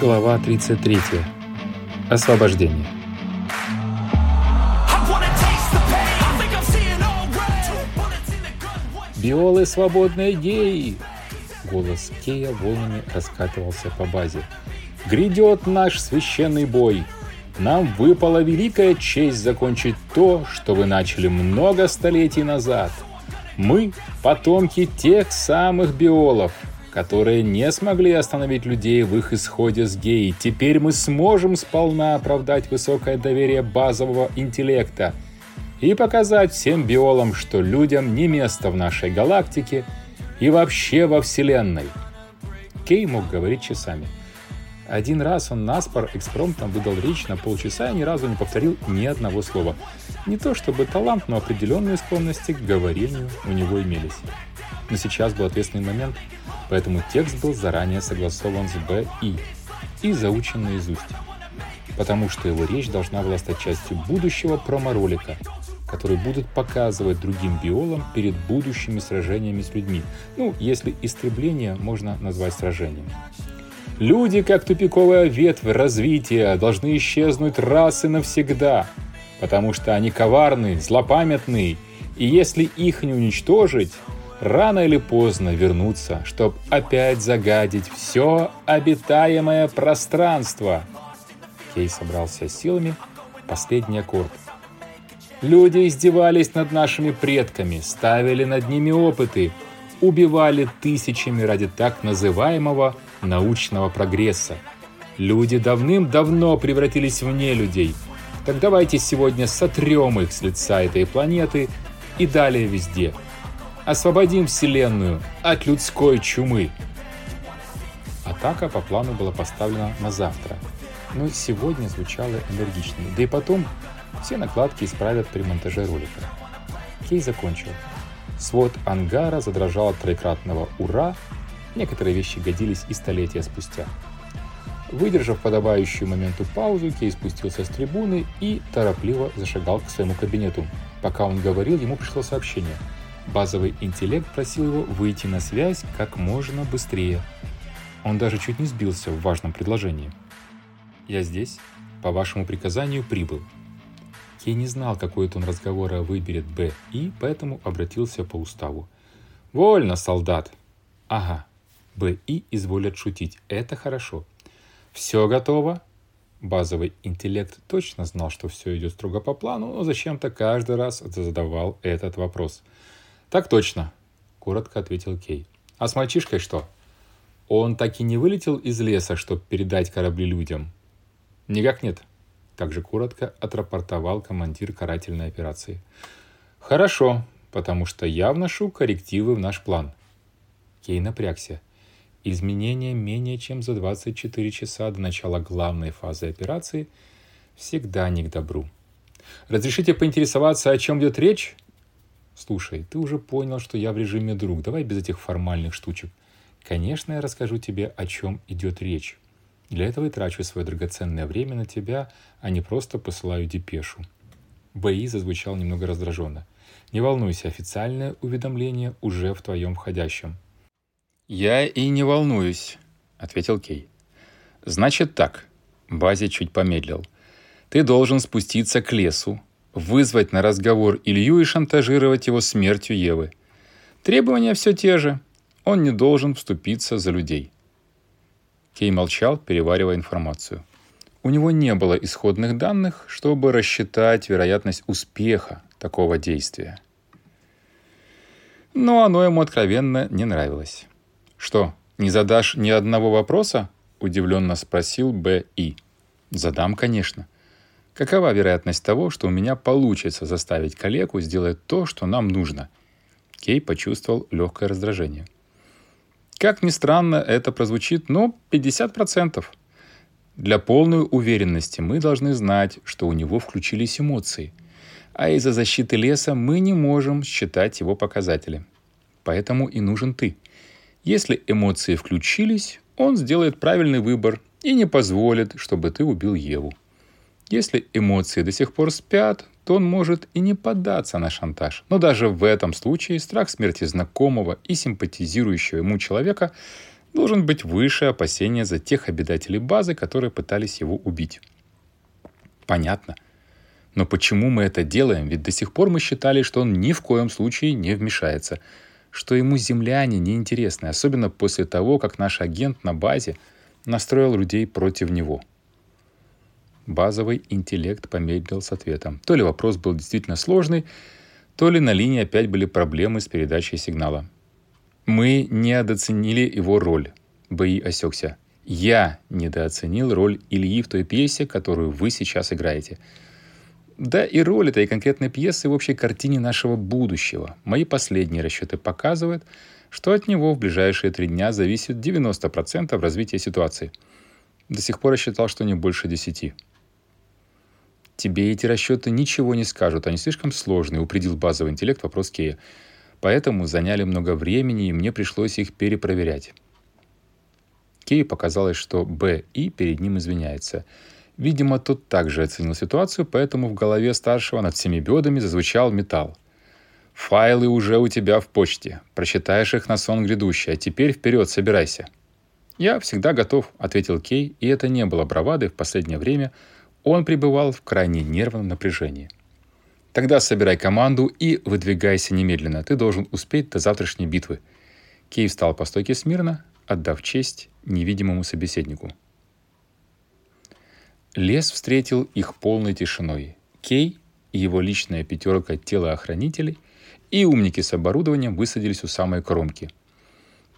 Глава 33. Освобождение. «Биолы свободные геи!» Голос Кея волнами раскатывался по базе. «Грядет наш священный бой! Нам выпала великая честь закончить то, что вы начали много столетий назад. Мы — потомки тех самых биолов, которые не смогли остановить людей в их исходе с геи. Теперь мы сможем сполна оправдать высокое доверие базового интеллекта и показать всем биолам, что людям не место в нашей галактике и вообще во Вселенной. Кей мог говорить часами. Один раз он наспор экспромтом выдал речь на полчаса и ни разу не повторил ни одного слова. Не то чтобы талант, но определенные склонности к говорению у него имелись. Но сейчас был ответственный момент, поэтому текст был заранее согласован с Б и и заучен наизусть. Потому что его речь должна была стать частью будущего промо-ролика, который будут показывать другим биолам перед будущими сражениями с людьми. Ну, если истребление можно назвать сражением. Люди, как тупиковая ветвь развития, должны исчезнуть раз и навсегда, потому что они коварны, злопамятны, и если их не уничтожить, рано или поздно вернутся, чтобы опять загадить все обитаемое пространство. Кей собрался силами. Последний аккорд. Люди издевались над нашими предками, ставили над ними опыты, убивали тысячами ради так называемого научного прогресса. Люди давным-давно превратились в нелюдей. Так давайте сегодня сотрем их с лица этой планеты и далее везде – Освободим Вселенную от людской чумы. Атака по плану была поставлена на завтра, но сегодня звучала энергично. Да и потом все накладки исправят при монтаже ролика. Кей закончил. Свод ангара задрожал от троекратного «Ура!», некоторые вещи годились и столетия спустя. Выдержав подобающую моменту паузу, Кей спустился с трибуны и торопливо зашагал к своему кабинету. Пока он говорил, ему пришло сообщение – Базовый интеллект просил его выйти на связь как можно быстрее. Он даже чуть не сбился в важном предложении. «Я здесь. По вашему приказанию прибыл». Кей не знал, какой тон разговора выберет Б и поэтому обратился по уставу. «Вольно, солдат!» «Ага, Б и изволят шутить. Это хорошо. Все готово?» Базовый интеллект точно знал, что все идет строго по плану, но зачем-то каждый раз задавал этот вопрос – «Так точно», — коротко ответил Кей. «А с мальчишкой что?» «Он так и не вылетел из леса, чтобы передать корабли людям?» «Никак нет», — также коротко отрапортовал командир карательной операции. «Хорошо, потому что я вношу коррективы в наш план». Кей напрягся. Изменения менее чем за 24 часа до начала главной фазы операции всегда не к добру. «Разрешите поинтересоваться, о чем идет речь?» Слушай, ты уже понял, что я в режиме друг. Давай без этих формальных штучек. Конечно, я расскажу тебе, о чем идет речь. Для этого и трачу свое драгоценное время на тебя, а не просто посылаю депешу. Бои зазвучал немного раздраженно. Не волнуйся, официальное уведомление уже в твоем входящем. Я и не волнуюсь, ответил Кей. Значит так. Бази чуть помедлил. Ты должен спуститься к лесу, вызвать на разговор Илью и шантажировать его смертью Евы. Требования все те же. Он не должен вступиться за людей. Кей молчал, переваривая информацию. У него не было исходных данных, чтобы рассчитать вероятность успеха такого действия. Но оно ему откровенно не нравилось. «Что, не задашь ни одного вопроса?» – удивленно спросил Б. И. «Задам, конечно», Какова вероятность того, что у меня получится заставить коллегу сделать то, что нам нужно? Кей почувствовал легкое раздражение. Как ни странно это прозвучит, но 50%. Для полной уверенности мы должны знать, что у него включились эмоции. А из-за защиты леса мы не можем считать его показатели. Поэтому и нужен ты. Если эмоции включились, он сделает правильный выбор и не позволит, чтобы ты убил Еву. Если эмоции до сих пор спят, то он может и не поддаться на шантаж. Но даже в этом случае страх смерти знакомого и симпатизирующего ему человека должен быть выше опасения за тех обитателей базы, которые пытались его убить. Понятно. Но почему мы это делаем? Ведь до сих пор мы считали, что он ни в коем случае не вмешается, что ему земляне не интересны, особенно после того, как наш агент на базе настроил людей против него. Базовый интеллект помедлил с ответом. То ли вопрос был действительно сложный, то ли на линии опять были проблемы с передачей сигнала. Мы недооценили его роль. Бои осекся. Я недооценил роль Ильи в той пьесе, которую вы сейчас играете. Да и роль этой конкретной пьесы в общей картине нашего будущего. Мои последние расчеты показывают, что от него в ближайшие три дня зависит 90% развития ситуации. До сих пор я считал, что не больше 10. Тебе эти расчеты ничего не скажут, они слишком сложные, упредил базовый интеллект вопрос Кея. Поэтому заняли много времени, и мне пришлось их перепроверять. Кею показалось, что Б и перед ним извиняется. Видимо, тот также оценил ситуацию, поэтому в голове старшего над всеми бедами зазвучал металл. «Файлы уже у тебя в почте. Прочитаешь их на сон грядущий, а теперь вперед, собирайся». «Я всегда готов», — ответил Кей, и это не было бравады в последнее время. Он пребывал в крайне нервном напряжении. Тогда собирай команду и выдвигайся немедленно. Ты должен успеть до завтрашней битвы. Кей встал по стойке смирно, отдав честь невидимому собеседнику. Лес встретил их полной тишиной. Кей и его личная пятерка телоохранителей и умники с оборудованием высадились у самой кромки.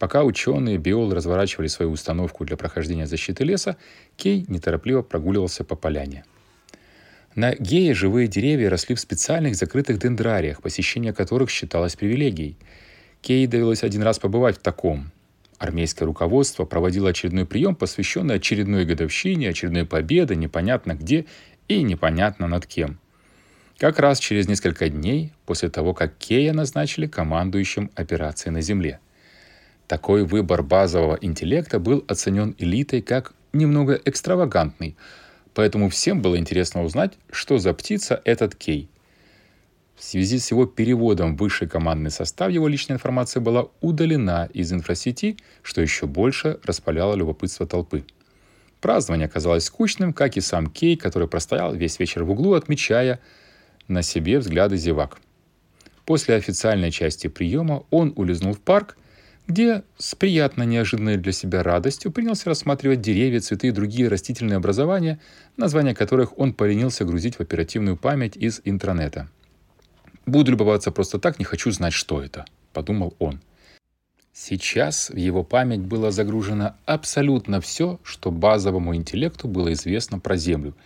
Пока ученые и биолы разворачивали свою установку для прохождения защиты леса, Кей неторопливо прогуливался по поляне – на Гее живые деревья росли в специальных закрытых дендрариях, посещение которых считалось привилегией. Кей довелось один раз побывать в таком. Армейское руководство проводило очередной прием, посвященный очередной годовщине, очередной победе, непонятно где и непонятно над кем. Как раз через несколько дней после того, как Кея назначили командующим операцией на Земле. Такой выбор базового интеллекта был оценен элитой как немного экстравагантный – Поэтому всем было интересно узнать, что за птица этот Кей. В связи с его переводом в высший командный состав его личная информация была удалена из инфрасети, что еще больше распаляло любопытство толпы. Празднование оказалось скучным, как и сам Кей, который простоял весь вечер в углу, отмечая на себе взгляды зевак. После официальной части приема он улизнул в парк где с приятно неожиданной для себя радостью принялся рассматривать деревья, цветы и другие растительные образования, названия которых он поленился грузить в оперативную память из интранета. «Буду любоваться просто так, не хочу знать, что это», — подумал он. Сейчас в его память было загружено абсолютно все, что базовому интеллекту было известно про Землю.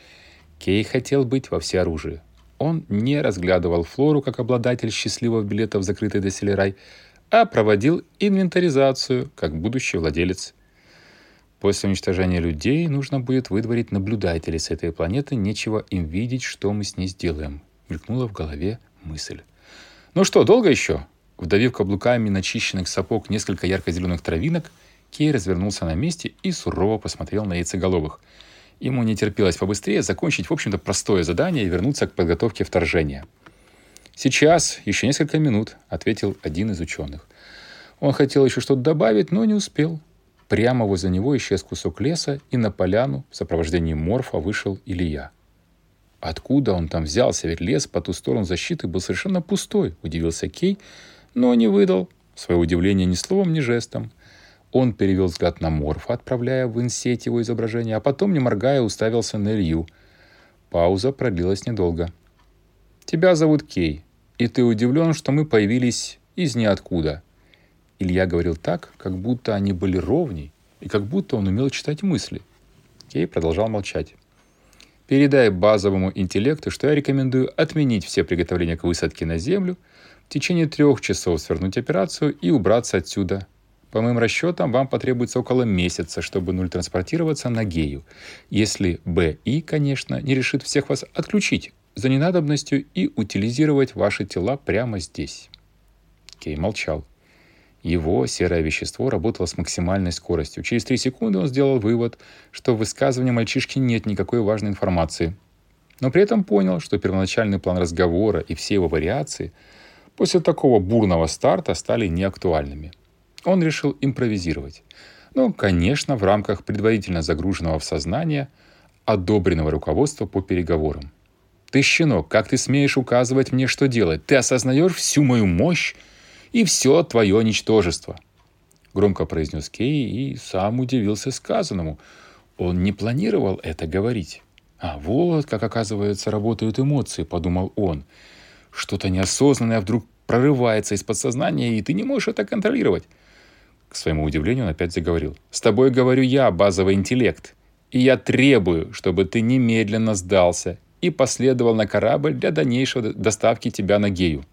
Кей хотел быть во всеоружии. Он не разглядывал Флору как обладатель счастливого билета в закрытый доселерай, а проводил инвентаризацию, как будущий владелец. После уничтожения людей нужно будет выдворить наблюдателей с этой планеты, нечего им видеть, что мы с ней сделаем. Мелькнула в голове мысль. Ну что, долго еще? Вдавив каблуками начищенных сапог несколько ярко-зеленых травинок, Кей развернулся на месте и сурово посмотрел на яйцеголовых. Ему не терпелось побыстрее закончить, в общем-то, простое задание и вернуться к подготовке вторжения – «Сейчас, еще несколько минут», — ответил один из ученых. Он хотел еще что-то добавить, но не успел. Прямо возле него исчез кусок леса, и на поляну в сопровождении морфа вышел Илья. Откуда он там взялся, ведь лес по ту сторону защиты был совершенно пустой, удивился Кей, но не выдал свое удивление ни словом, ни жестом. Он перевел взгляд на морфа, отправляя в инсеть его изображение, а потом, не моргая, уставился на Илью. Пауза продлилась недолго. «Тебя зовут Кей, и ты удивлен, что мы появились из ниоткуда». Илья говорил так, как будто они были ровней, и как будто он умел читать мысли. Кей продолжал молчать. «Передай базовому интеллекту, что я рекомендую отменить все приготовления к высадке на Землю, в течение трех часов свернуть операцию и убраться отсюда. По моим расчетам, вам потребуется около месяца, чтобы нуль транспортироваться на Гею, если БИ, конечно, не решит всех вас отключить за ненадобностью и утилизировать ваши тела прямо здесь. Кей молчал. Его серое вещество работало с максимальной скоростью. Через три секунды он сделал вывод, что в высказывании мальчишки нет никакой важной информации. Но при этом понял, что первоначальный план разговора и все его вариации после такого бурного старта стали неактуальными. Он решил импровизировать. но, конечно, в рамках предварительно загруженного в сознание, одобренного руководства по переговорам. Ты, щенок, как ты смеешь указывать мне, что делать? Ты осознаешь всю мою мощь и все твое ничтожество. Громко произнес Кей и сам удивился сказанному. Он не планировал это говорить. А вот, как оказывается, работают эмоции, подумал он. Что-то неосознанное вдруг прорывается из подсознания, и ты не можешь это контролировать. К своему удивлению он опять заговорил. «С тобой говорю я, базовый интеллект, и я требую, чтобы ты немедленно сдался и последовал на корабль для дальнейшей доставки тебя на Гею.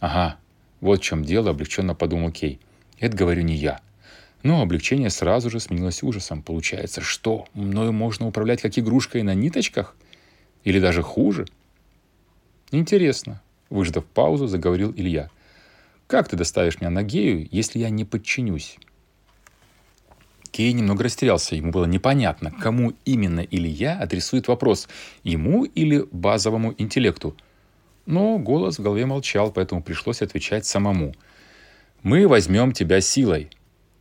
Ага, вот в чем дело, облегченно подумал Кей. Это говорю не я. Но облегчение сразу же сменилось ужасом. Получается, что, мною можно управлять как игрушкой на ниточках? Или даже хуже? Интересно, выждав паузу, заговорил Илья. Как ты доставишь меня на Гею, если я не подчинюсь? Кей немного растерялся. Ему было непонятно, кому именно Илья адресует вопрос. Ему или базовому интеллекту. Но голос в голове молчал, поэтому пришлось отвечать самому. «Мы возьмем тебя силой.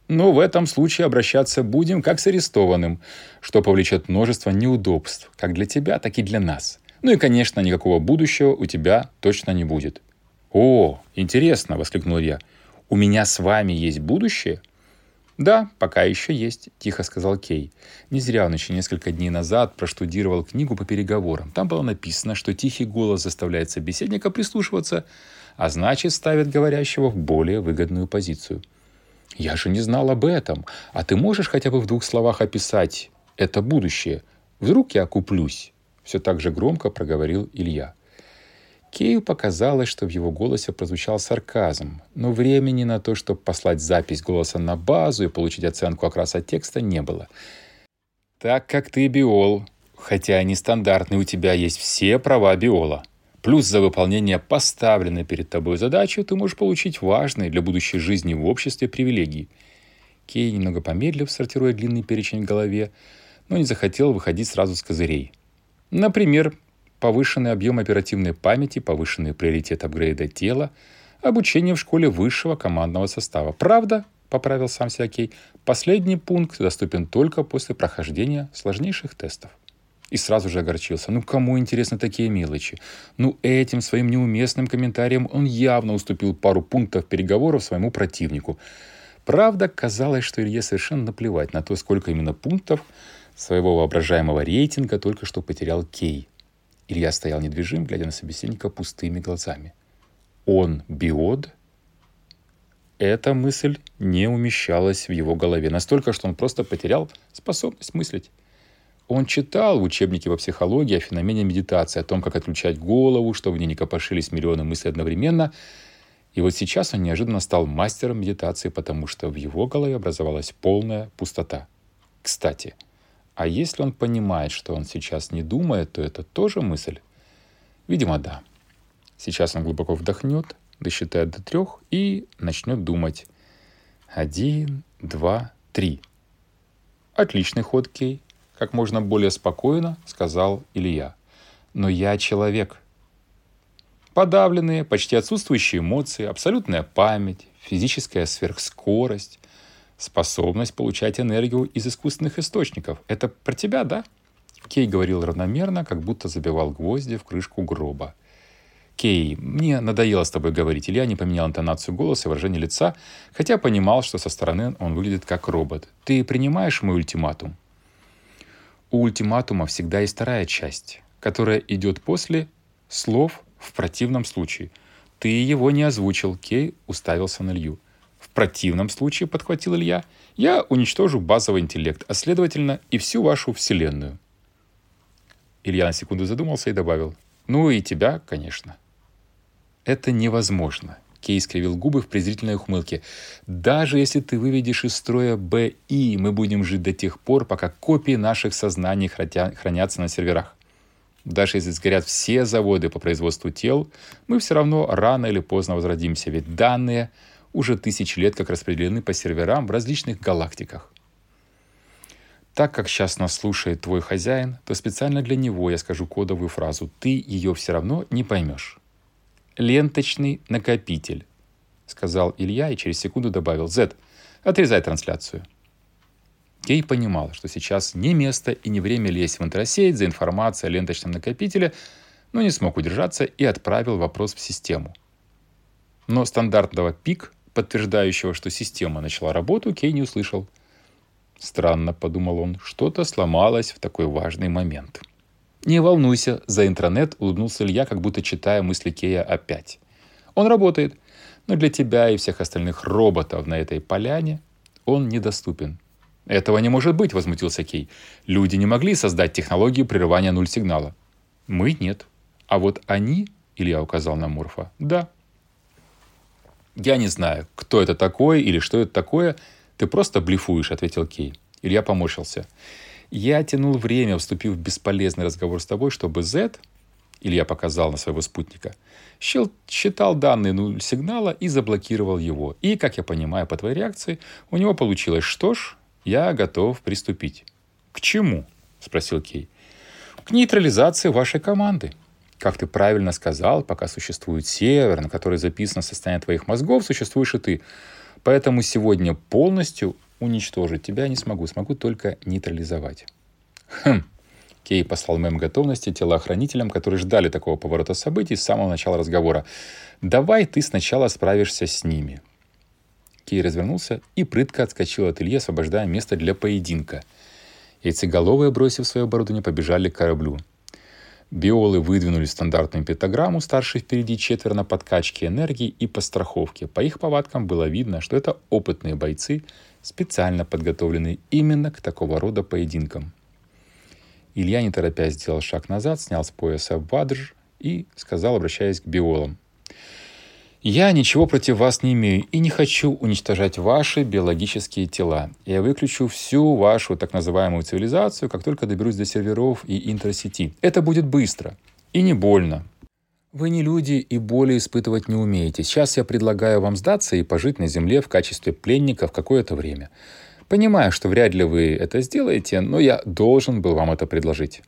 Но в этом случае обращаться будем как с арестованным, что повлечет множество неудобств, как для тебя, так и для нас. Ну и, конечно, никакого будущего у тебя точно не будет». «О, интересно!» — воскликнул я. «У меня с вами есть будущее?» «Да, пока еще есть», — тихо сказал Кей. Не зря он еще несколько дней назад проштудировал книгу по переговорам. Там было написано, что тихий голос заставляет собеседника прислушиваться, а значит ставит говорящего в более выгодную позицию. «Я же не знал об этом. А ты можешь хотя бы в двух словах описать это будущее? Вдруг я куплюсь?» Все так же громко проговорил Илья. Кею показалось, что в его голосе прозвучал сарказм, но времени на то, чтобы послать запись голоса на базу и получить оценку окраса текста, не было. «Так как ты биол, хотя нестандартный, у тебя есть все права биола. Плюс за выполнение поставленной перед тобой задачи ты можешь получить важные для будущей жизни в обществе привилегии». Кей, немного помедлив, сортируя длинный перечень в голове, но не захотел выходить сразу с козырей. Например, повышенный объем оперативной памяти, повышенный приоритет апгрейда тела, обучение в школе высшего командного состава. Правда, поправил сам Кей, последний пункт доступен только после прохождения сложнейших тестов. И сразу же огорчился. Ну, кому интересны такие мелочи? Ну, этим своим неуместным комментарием он явно уступил пару пунктов переговоров своему противнику. Правда, казалось, что Илье совершенно наплевать на то, сколько именно пунктов своего воображаемого рейтинга только что потерял Кей. Илья стоял недвижим, глядя на собеседника пустыми глазами. Он биод? Эта мысль не умещалась в его голове настолько, что он просто потерял способность мыслить. Он читал в учебнике по психологии о феномене медитации, о том, как отключать голову, чтобы в ней не копошились миллионы мыслей одновременно. И вот сейчас он неожиданно стал мастером медитации, потому что в его голове образовалась полная пустота. Кстати, а если он понимает, что он сейчас не думает, то это тоже мысль? Видимо, да. Сейчас он глубоко вдохнет, досчитает до трех и начнет думать. Один, два, три. Отличный ход, Кей. Как можно более спокойно, сказал Илья. Но я человек. Подавленные, почти отсутствующие эмоции, абсолютная память, физическая сверхскорость, способность получать энергию из искусственных источников. Это про тебя, да? Кей говорил равномерно, как будто забивал гвозди в крышку гроба. «Кей, мне надоело с тобой говорить». Илья не поменял интонацию голоса и выражение лица, хотя понимал, что со стороны он выглядит как робот. «Ты принимаешь мой ультиматум?» У ультиматума всегда есть вторая часть, которая идет после слов в противном случае. Ты его не озвучил, Кей уставился на Илью. Противном случае, подхватил Илья, я уничтожу базовый интеллект, а следовательно и всю вашу вселенную. Илья на секунду задумался и добавил, ну и тебя, конечно. Это невозможно. Кей скривил губы в презрительной ухмылке. «Даже если ты выведешь из строя БИ, мы будем жить до тех пор, пока копии наших сознаний хранятся на серверах. Даже если сгорят все заводы по производству тел, мы все равно рано или поздно возродимся, ведь данные уже тысячи лет как распределены по серверам в различных галактиках. Так как сейчас нас слушает твой хозяин, то специально для него я скажу кодовую фразу «ты ее все равно не поймешь». «Ленточный накопитель», — сказал Илья и через секунду добавил «Зет, отрезай трансляцию». Кей понимал, что сейчас не место и не время лезть в интерсеть за информацией о ленточном накопителе, но не смог удержаться и отправил вопрос в систему. Но стандартного пик, подтверждающего, что система начала работу, Кей не услышал. Странно, подумал он, что-то сломалось в такой важный момент. «Не волнуйся, за интернет», — улыбнулся Илья, как будто читая мысли Кея опять. «Он работает, но для тебя и всех остальных роботов на этой поляне он недоступен. «Этого не может быть», — возмутился Кей. «Люди не могли создать технологию прерывания нуль сигнала». «Мы нет. А вот они», — Илья указал на Мурфа, — «да». «Я не знаю, кто это такой или что это такое. Ты просто блефуешь», — ответил Кей. Илья поморщился. «Я тянул время, вступив в бесполезный разговор с тобой, чтобы Z, Илья показал на своего спутника, считал данные нуль сигнала и заблокировал его. И, как я понимаю по твоей реакции, у него получилось что ж, я готов приступить. К чему? Спросил Кей. К нейтрализации вашей команды. Как ты правильно сказал, пока существует сервер, на который записано состояние твоих мозгов, существуешь и ты. Поэтому сегодня полностью уничтожить тебя не смогу. Смогу только нейтрализовать. Хм. Кей послал мем готовности телохранителям, которые ждали такого поворота событий с самого начала разговора. «Давай ты сначала справишься с ними. Кей развернулся и прытко отскочил от Ильи, освобождая место для поединка. Яйцеголовые, бросив свое оборудование, побежали к кораблю. Биолы выдвинули стандартную пентаграмму, старший впереди четверо на подкачке энергии и по страховке. По их повадкам было видно, что это опытные бойцы, специально подготовленные именно к такого рода поединкам. Илья, не торопясь, сделал шаг назад, снял с пояса вадрж и сказал, обращаясь к биолам. Я ничего против вас не имею и не хочу уничтожать ваши биологические тела. Я выключу всю вашу так называемую цивилизацию, как только доберусь до серверов и интерсети. Это будет быстро и не больно. Вы не люди и боли испытывать не умеете. Сейчас я предлагаю вам сдаться и пожить на Земле в качестве пленника в какое-то время. Понимаю, что вряд ли вы это сделаете, но я должен был вам это предложить.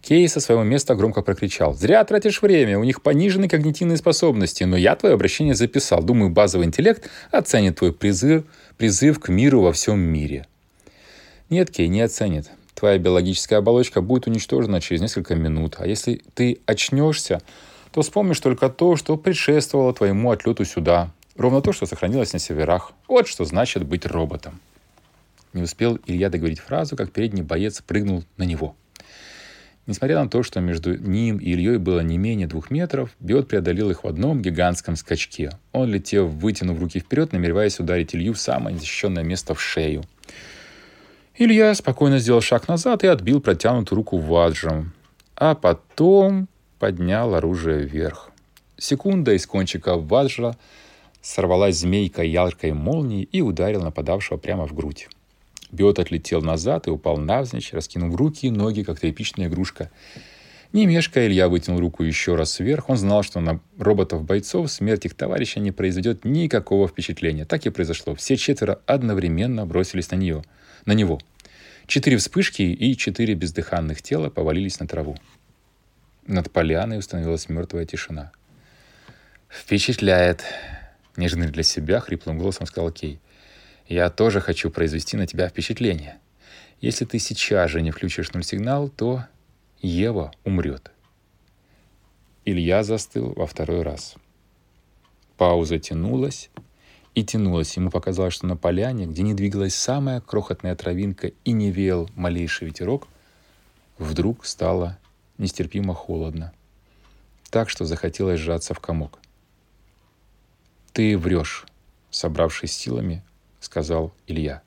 Кей со своего места громко прокричал. «Зря тратишь время, у них понижены когнитивные способности, но я твое обращение записал. Думаю, базовый интеллект оценит твой призыв, призыв к миру во всем мире». «Нет, Кей, не оценит. Твоя биологическая оболочка будет уничтожена через несколько минут. А если ты очнешься, то вспомнишь только то, что предшествовало твоему отлету сюда. Ровно то, что сохранилось на северах. Вот что значит быть роботом». Не успел Илья договорить фразу, как передний боец прыгнул на него – Несмотря на то, что между ним и Ильей было не менее двух метров, Биот преодолел их в одном гигантском скачке. Он летел, вытянув руки вперед, намереваясь ударить Илью в самое незащищенное место в шею. Илья спокойно сделал шаг назад и отбил протянутую руку ваджем, а потом поднял оружие вверх. Секунда из кончика ваджа сорвалась змейка яркой молнии и ударила нападавшего прямо в грудь. Биот отлетел назад и упал навзничь, раскинув руки и ноги, как тряпичная игрушка. Не мешкая, Илья вытянул руку еще раз вверх. Он знал, что на роботов-бойцов смерть их товарища не произведет никакого впечатления. Так и произошло. Все четверо одновременно бросились на нее, на него. Четыре вспышки и четыре бездыханных тела повалились на траву. Над поляной установилась мертвая тишина. «Впечатляет!» — нежный для себя хриплым голосом сказал Кей. Я тоже хочу произвести на тебя впечатление. Если ты сейчас же не включишь нуль сигнал, то Ева умрет. Илья застыл во второй раз. Пауза тянулась и тянулась. Ему показалось, что на поляне, где не двигалась самая крохотная травинка и не веял малейший ветерок, вдруг стало нестерпимо холодно. Так что захотелось сжаться в комок. «Ты врешь», собравшись силами, — сказал Илья.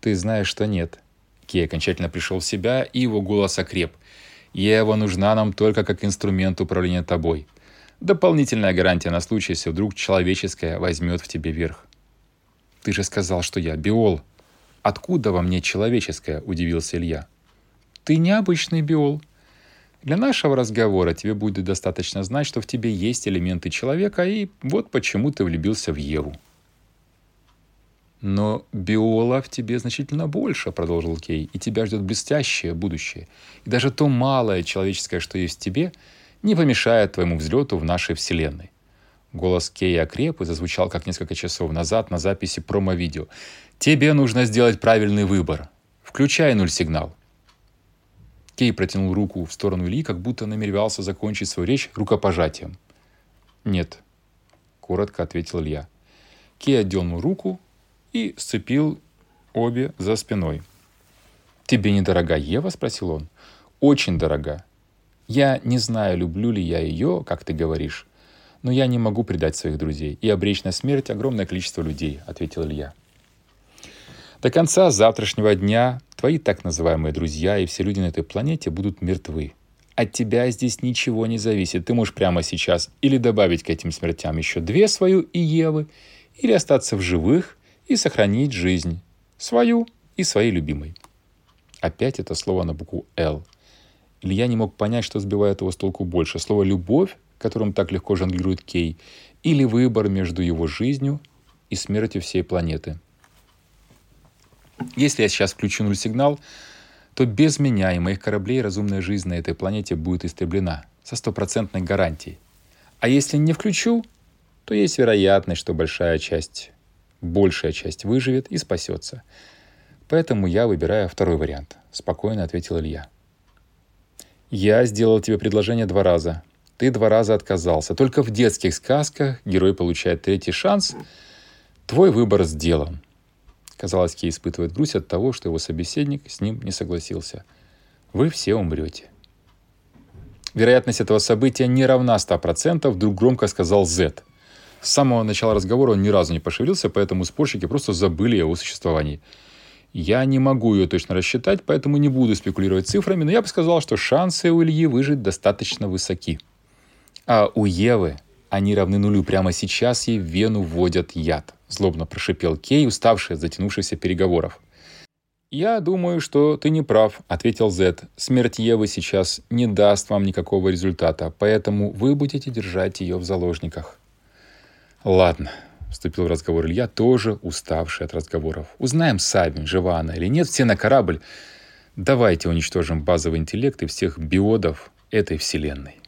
«Ты знаешь, что нет». Кей окончательно пришел в себя, и его голос окреп. «Ева нужна нам только как инструмент управления тобой. Дополнительная гарантия на случай, если вдруг человеческое возьмет в тебе верх». «Ты же сказал, что я биол». «Откуда во мне человеческое?» – удивился Илья. «Ты необычный биол», для нашего разговора тебе будет достаточно знать, что в тебе есть элементы человека, и вот почему ты влюбился в Еву. «Но биола в тебе значительно больше», — продолжил Кей, — «и тебя ждет блестящее будущее. И даже то малое человеческое, что есть в тебе, не помешает твоему взлету в нашей Вселенной. Голос Кея окреп и зазвучал, как несколько часов назад на записи промо-видео. «Тебе нужно сделать правильный выбор. Включай нуль-сигнал». Кей протянул руку в сторону Ильи, как будто намеревался закончить свою речь рукопожатием. «Нет», — коротко ответил Илья. Кей отдернул руку и сцепил обе за спиной. «Тебе недорога Ева?» — спросил он. «Очень дорога. Я не знаю, люблю ли я ее, как ты говоришь, но я не могу предать своих друзей и обречь на смерть огромное количество людей», — ответил Илья. До конца завтрашнего дня твои так называемые друзья и все люди на этой планете будут мертвы. От тебя здесь ничего не зависит. Ты можешь прямо сейчас или добавить к этим смертям еще две свою и Евы, или остаться в живых и сохранить жизнь. Свою и своей любимой. Опять это слово на букву «Л». Илья не мог понять, что сбивает его с толку больше. Слово «любовь», которым так легко жонглирует Кей, или выбор между его жизнью и смертью всей планеты – если я сейчас включу нуль сигнал, то без меня и моих кораблей разумная жизнь на этой планете будет истреблена со стопроцентной гарантией. А если не включу, то есть вероятность, что большая часть, большая часть выживет и спасется. Поэтому я выбираю второй вариант, спокойно ответил Илья. Я сделал тебе предложение два раза. Ты два раза отказался. Только в детских сказках герой получает третий шанс. Твой выбор сделан. Казалось, Кей испытывает грусть от того, что его собеседник с ним не согласился. Вы все умрете. Вероятность этого события не равна 100%, вдруг громко сказал Z. С самого начала разговора он ни разу не пошевелился, поэтому спорщики просто забыли о его существовании. Я не могу ее точно рассчитать, поэтому не буду спекулировать цифрами, но я бы сказал, что шансы у Ильи выжить достаточно высоки. А у Евы они равны нулю. Прямо сейчас ей в вену вводят яд злобно прошипел Кей, уставший от затянувшихся переговоров. «Я думаю, что ты не прав», — ответил Зет. «Смерть Евы сейчас не даст вам никакого результата, поэтому вы будете держать ее в заложниках». «Ладно», — вступил в разговор Илья, тоже уставший от разговоров. «Узнаем сами, жива она или нет, все на корабль. Давайте уничтожим базовый интеллект и всех биодов этой вселенной».